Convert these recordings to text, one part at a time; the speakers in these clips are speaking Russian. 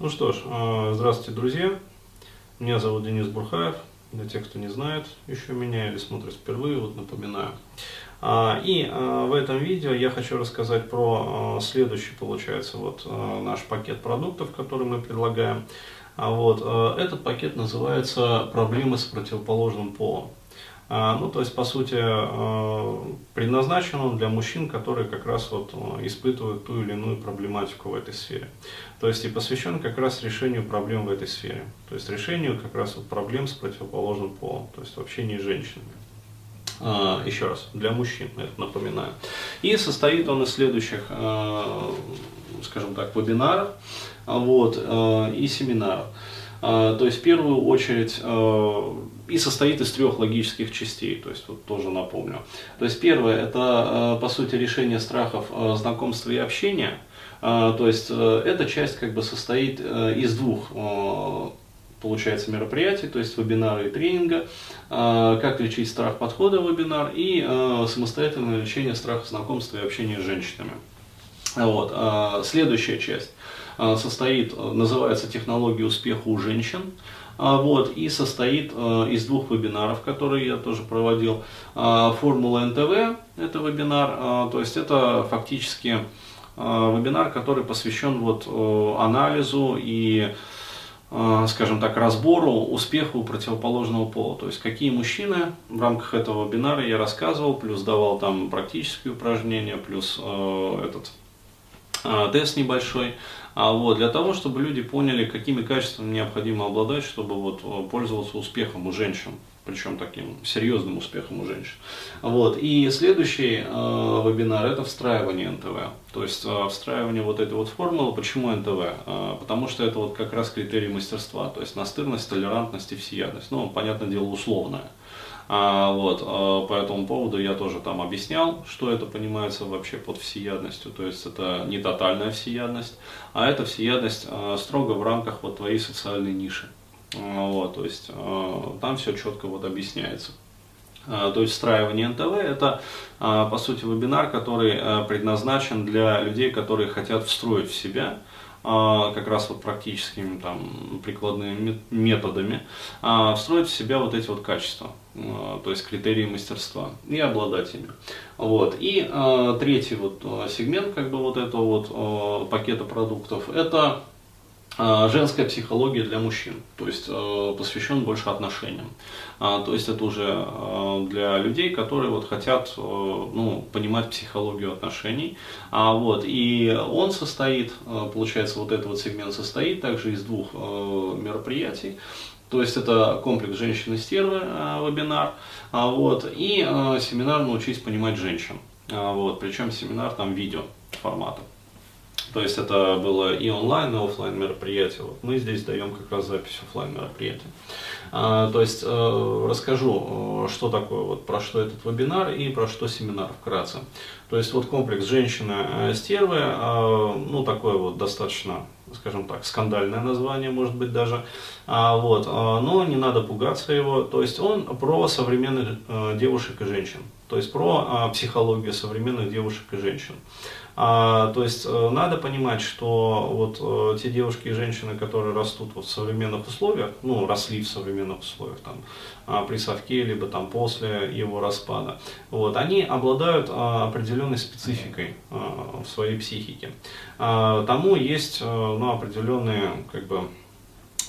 Ну что ж, э, здравствуйте, друзья. Меня зовут Денис Бурхаев. Для тех, кто не знает еще меня или смотрит впервые, вот напоминаю. А, и э, в этом видео я хочу рассказать про следующий, получается, вот наш пакет продуктов, который мы предлагаем. А вот этот пакет называется «Проблемы с противоположным полом». А, ну, то есть, по сути, а, предназначен он для мужчин, которые как раз вот а, испытывают ту или иную проблематику в этой сфере. То есть, и посвящен как раз решению проблем в этой сфере. То есть, решению как раз вот проблем с противоположным полом, то есть, в общении с женщинами. Еще раз, для мужчин, это напоминаю. И состоит он из следующих, скажем так, вебинаров вот, и семинаров. То есть, в первую очередь, и состоит из трех логических частей, то есть вот тоже напомню. То есть первое это э, по сути решение страхов э, знакомства и общения. Э, то есть эта часть как бы состоит из двух получается мероприятий, то есть вебинара и тренинга, как лечить страх подхода в вебинар и самостоятельное лечение страха знакомства и общения с женщинами. Вот. Следующая часть состоит, называется технология успеха у женщин. А, вот, и состоит э, из двух вебинаров, которые я тоже проводил. А, Формула НТВ – это вебинар, а, то есть это фактически вебинар, который посвящен вот э, анализу и скажем так, разбору успеха у противоположного пола. То есть, какие мужчины в рамках этого вебинара я рассказывал, плюс давал там практические упражнения, плюс э, этот э, тест небольшой. А вот, для того, чтобы люди поняли, какими качествами необходимо обладать, чтобы вот, э, пользоваться успехом у женщин, причем таким серьезным успехом у женщин. Вот. И следующий э, вебинар это встраивание НТВ. То есть э, встраивание вот этой вот формулы. Почему НТВ? Э, потому что это вот как раз критерий мастерства. То есть настырность, толерантность и всеядность. Ну, понятное дело, условное. А, вот, а, по этому поводу я тоже там объяснял, что это понимается вообще под всеядностью. То есть это не тотальная всеядность, а это всеядность а, строго в рамках вот твоей социальной ниши. А, вот, то есть там все четко вот объясняется. То есть встраивание НТВ это по сути вебинар, который предназначен для людей, которые хотят встроить в себя как раз вот практическими там, прикладными методами, а, встроить в себя вот эти вот качества, а, то есть критерии мастерства и обладать ими. Вот. И третий вот сегмент как бы вот этого вот пакета продуктов это а, женская психология для мужчин, то есть э, посвящен больше отношениям. А, то есть это уже э, для людей, которые вот хотят э, ну, понимать психологию отношений. А, вот, и он состоит, получается, вот этот вот сегмент состоит также из двух мероприятий. То есть это комплекс женщины-стервы, вебинар, а, вот, и семинар «Научись понимать женщин». Вот, причем семинар там видео формата. То есть это было и онлайн, и офлайн мероприятие. Вот мы здесь даем как раз запись офлайн мероприятия. А, то есть э, расскажу, э, что такое, вот, про что этот вебинар и про что семинар вкратце. То есть вот комплекс женщины-стервы, э, ну такое вот достаточно скажем так, скандальное название, может быть, даже. А, вот, а, но не надо пугаться его. То есть он про современных а, девушек и женщин. То есть про а, психологию современных девушек и женщин. А, то есть а, надо понимать, что вот а, те девушки и женщины, которые растут вот в современных условиях, ну, росли в современных условиях, там, а, при совке, либо там после его распада, вот, они обладают а, определенной спецификой а, в своей психике. Тому есть а, ну, определенные, как бы,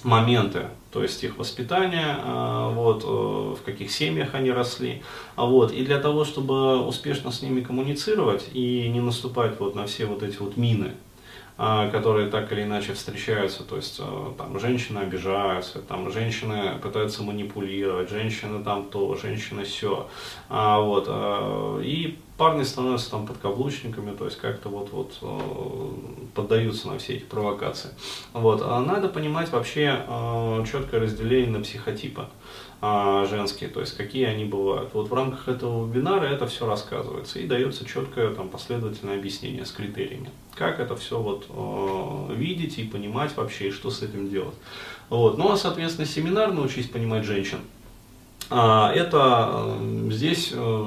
моменты, то есть их воспитание, а, вот, э, в каких семьях они росли. А вот, и для того, чтобы успешно с ними коммуницировать и не наступать вот на все вот эти вот мины, а, которые так или иначе встречаются, то есть э, там женщины обижаются, там женщины пытаются манипулировать, женщины там то, женщины все, вот, э, и парни становятся там подкаблучниками, то есть как-то вот, вот э, поддаются на все эти провокации. Вот. А надо понимать вообще четкое разделение на психотипы женские, то есть какие они бывают. Вот в рамках этого вебинара это все рассказывается и дается четкое там, последовательное объяснение с критериями как это все вот э, видеть и понимать вообще, и что с этим делать. Вот. Ну а, соответственно, семинар «Научись понимать женщин». А, это э, здесь э,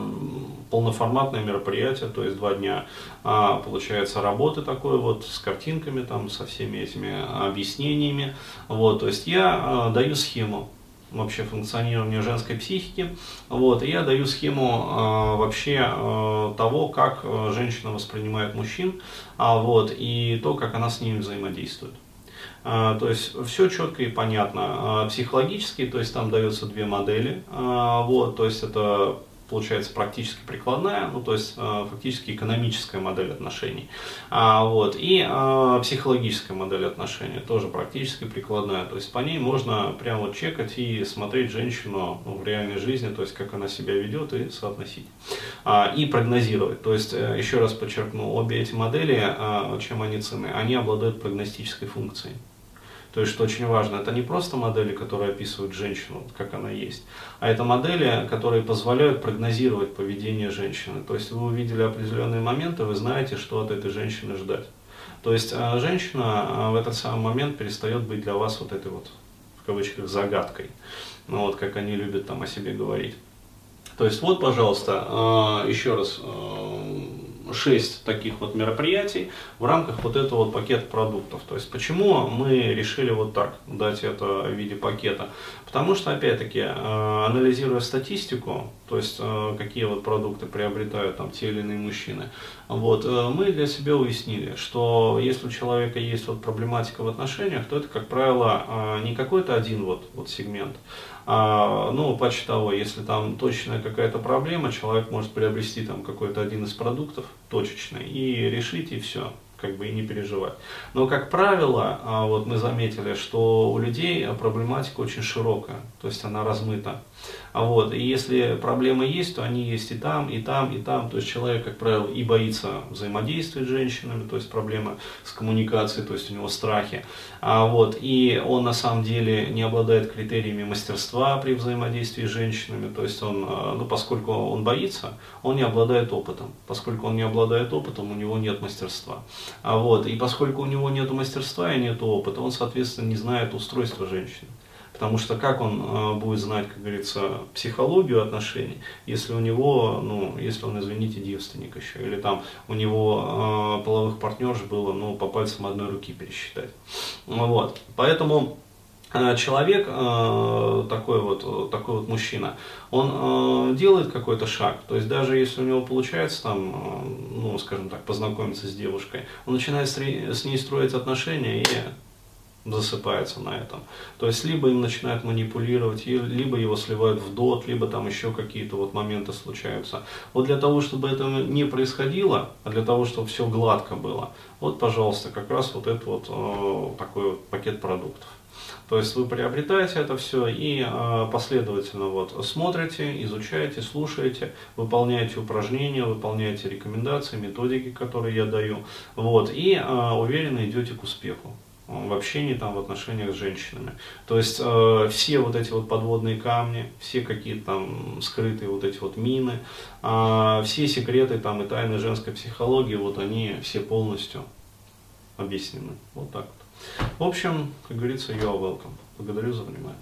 полноформатное мероприятие, то есть два дня, а, получается, работы такой вот с картинками, там, со всеми этими объяснениями. Вот, то есть я а, даю схему вообще функционирования женской психики. Вот, и я даю схему э, вообще э, того, как женщина воспринимает мужчин, а, вот, и то, как она с ними взаимодействует. То есть все четко и понятно. А, психологически, то есть там даются две модели. Вот, то есть это получается практически прикладная, ну то есть э, фактически экономическая модель отношений. А, вот, и э, психологическая модель отношений тоже практически прикладная. То есть по ней можно прямо вот чекать и смотреть женщину ну, в реальной жизни, то есть как она себя ведет и соотносить. А, и прогнозировать. То есть, э, еще раз подчеркну, обе эти модели, э, чем они цены, они обладают прогностической функцией. То есть, что очень важно, это не просто модели, которые описывают женщину, как она есть, а это модели, которые позволяют прогнозировать поведение женщины. То есть, вы увидели определенные моменты, вы знаете, что от этой женщины ждать. То есть, э, женщина э, в этот самый момент перестает быть для вас вот этой вот, в кавычках, загадкой. Ну, вот как они любят там о себе говорить. То есть, вот, пожалуйста, э, еще раз, 6 таких вот мероприятий в рамках вот этого вот пакета продуктов. То есть почему мы решили вот так дать это в виде пакета? Потому что, опять-таки, э, анализируя статистику, то есть э, какие вот продукты приобретают там те или иные мужчины, вот, э, мы для себя уяснили, что если у человека есть вот проблематика в отношениях, то это, как правило, не какой-то один вот, вот сегмент, ну, почти того, если там точная какая-то проблема, человек может приобрести там какой-то один из продуктов точечный и решить, и все как бы и не переживать. Но, как правило, а, вот мы заметили, что у людей проблематика очень широкая, то есть она размыта. А вот, и если проблемы есть, то они есть и там, и там, и там. То есть человек, как правило, и боится взаимодействовать с женщинами, то есть проблемы с коммуникацией, то есть у него страхи. А вот, и он на самом деле не обладает критериями мастерства при взаимодействии с женщинами. То есть он, а, ну, поскольку он боится, он не обладает опытом. Поскольку он не обладает опытом, у него нет мастерства. А вот, и поскольку у него нет мастерства и нет опыта, он, соответственно, не знает устройства женщины. Потому что как он э, будет знать, как говорится, психологию отношений, если у него, ну, если он, извините, девственник еще, или там у него э, половых партнерш было, ну, по пальцам одной руки пересчитать. Вот. Поэтому человек, э, такой вот, такой вот мужчина, он э, делает какой-то шаг, то есть даже если у него получается там, э, ну, скажем так, познакомиться с девушкой, он начинает с ней строить отношения и засыпается на этом. То есть либо им начинают манипулировать, либо его сливают в дот, либо там еще какие-то вот моменты случаются. Вот для того, чтобы это не происходило, а для того, чтобы все гладко было, вот, пожалуйста, как раз вот этот вот э, такой вот пакет продуктов. То есть вы приобретаете это все и э, последовательно вот смотрите, изучаете, слушаете, выполняете упражнения, выполняете рекомендации, методики, которые я даю, вот, и э, уверенно идете к успеху в общении, там, в отношениях с женщинами. То есть э, все вот эти вот подводные камни, все какие-то там скрытые вот эти вот мины, э, все секреты там и тайны женской психологии, вот они все полностью объяснены. Вот так. В общем, как говорится, you are welcome. Благодарю за внимание.